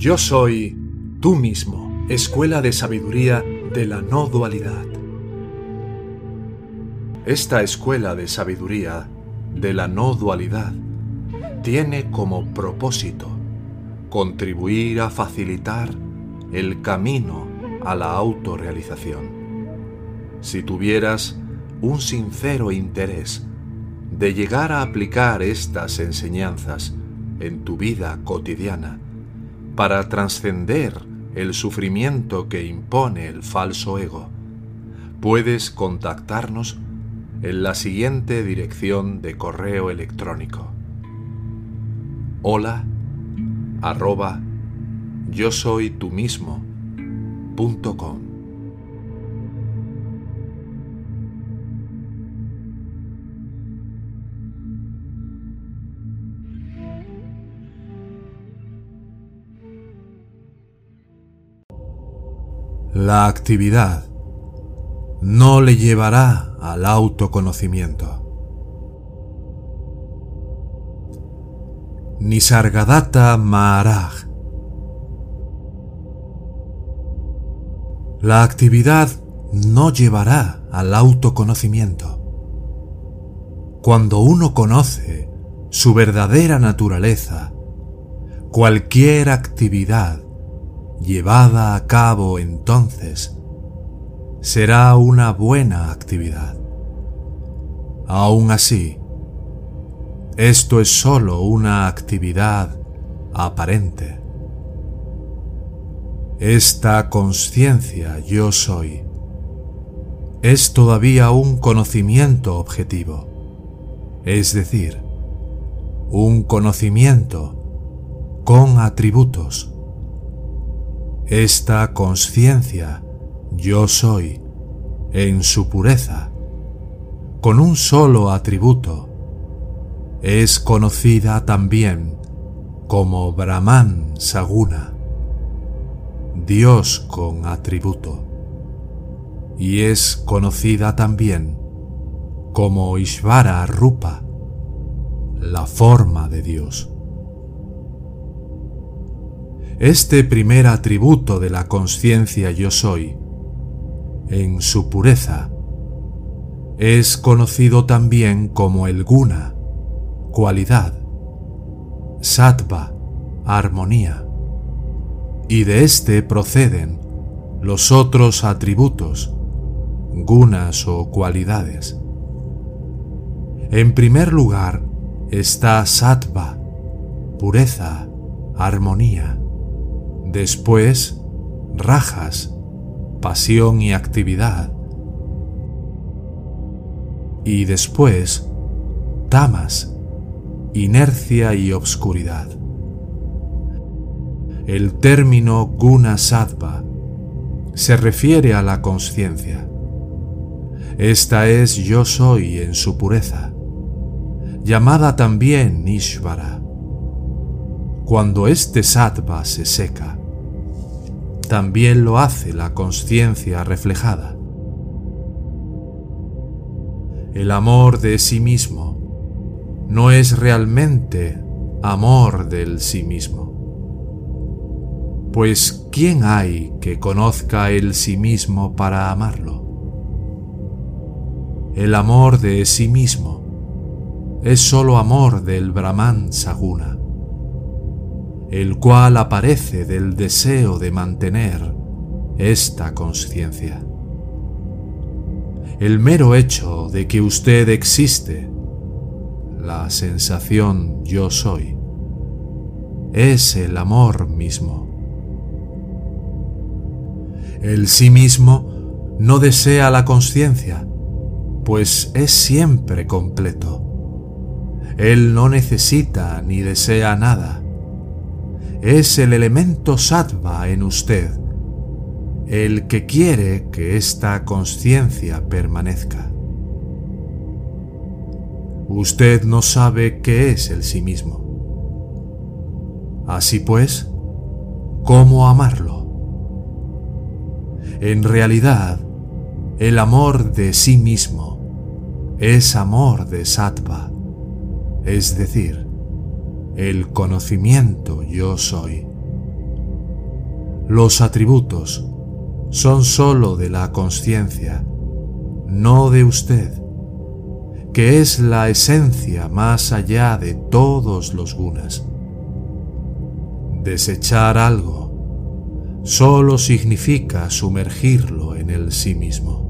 Yo soy tú mismo, escuela de sabiduría de la no dualidad. Esta escuela de sabiduría de la no dualidad tiene como propósito contribuir a facilitar el camino a la autorrealización. Si tuvieras un sincero interés de llegar a aplicar estas enseñanzas en tu vida cotidiana para trascender el sufrimiento que impone el falso ego, puedes contactarnos en la siguiente dirección de correo electrónico. Hola arroba yo soy tú mismo. La actividad no le llevará al autoconocimiento. Nisargadatta Maharaj. La actividad no llevará al autoconocimiento. Cuando uno conoce su verdadera naturaleza, cualquier actividad llevada a cabo entonces será una buena actividad. Aún así, esto es sólo una actividad aparente. Esta conciencia yo soy es todavía un conocimiento objetivo, es decir, un conocimiento con atributos. Esta conciencia yo soy en su pureza, con un solo atributo, es conocida también como Brahman Saguna, Dios con atributo, y es conocida también como Ishvara Rupa, la forma de Dios. Este primer atributo de la conciencia yo soy, en su pureza, es conocido también como el guna, cualidad, sattva, armonía, y de éste proceden los otros atributos, gunas o cualidades. En primer lugar está sattva, pureza, armonía. Después, rajas, pasión y actividad. Y después, tamas, inercia y obscuridad. El término guna sattva se refiere a la conciencia. Esta es yo soy en su pureza, llamada también Ishvara. Cuando este sattva se seca, también lo hace la conciencia reflejada. El amor de sí mismo no es realmente amor del sí mismo. Pues ¿quién hay que conozca el sí mismo para amarlo? El amor de sí mismo es sólo amor del Brahman Saguna, el cual aparece del deseo de mantener esta conciencia. El mero hecho de que usted existe la sensación yo soy. Es el amor mismo. El sí mismo no desea la conciencia, pues es siempre completo. Él no necesita ni desea nada. Es el elemento sattva en usted, el que quiere que esta conciencia permanezca. Usted no sabe qué es el sí mismo. Así pues, ¿cómo amarlo? En realidad, el amor de sí mismo es amor de sattva, es decir, el conocimiento yo soy. Los atributos son sólo de la conciencia, no de usted, que es la esencia más allá de todos los gunas. Desechar algo solo significa sumergirlo en el sí mismo.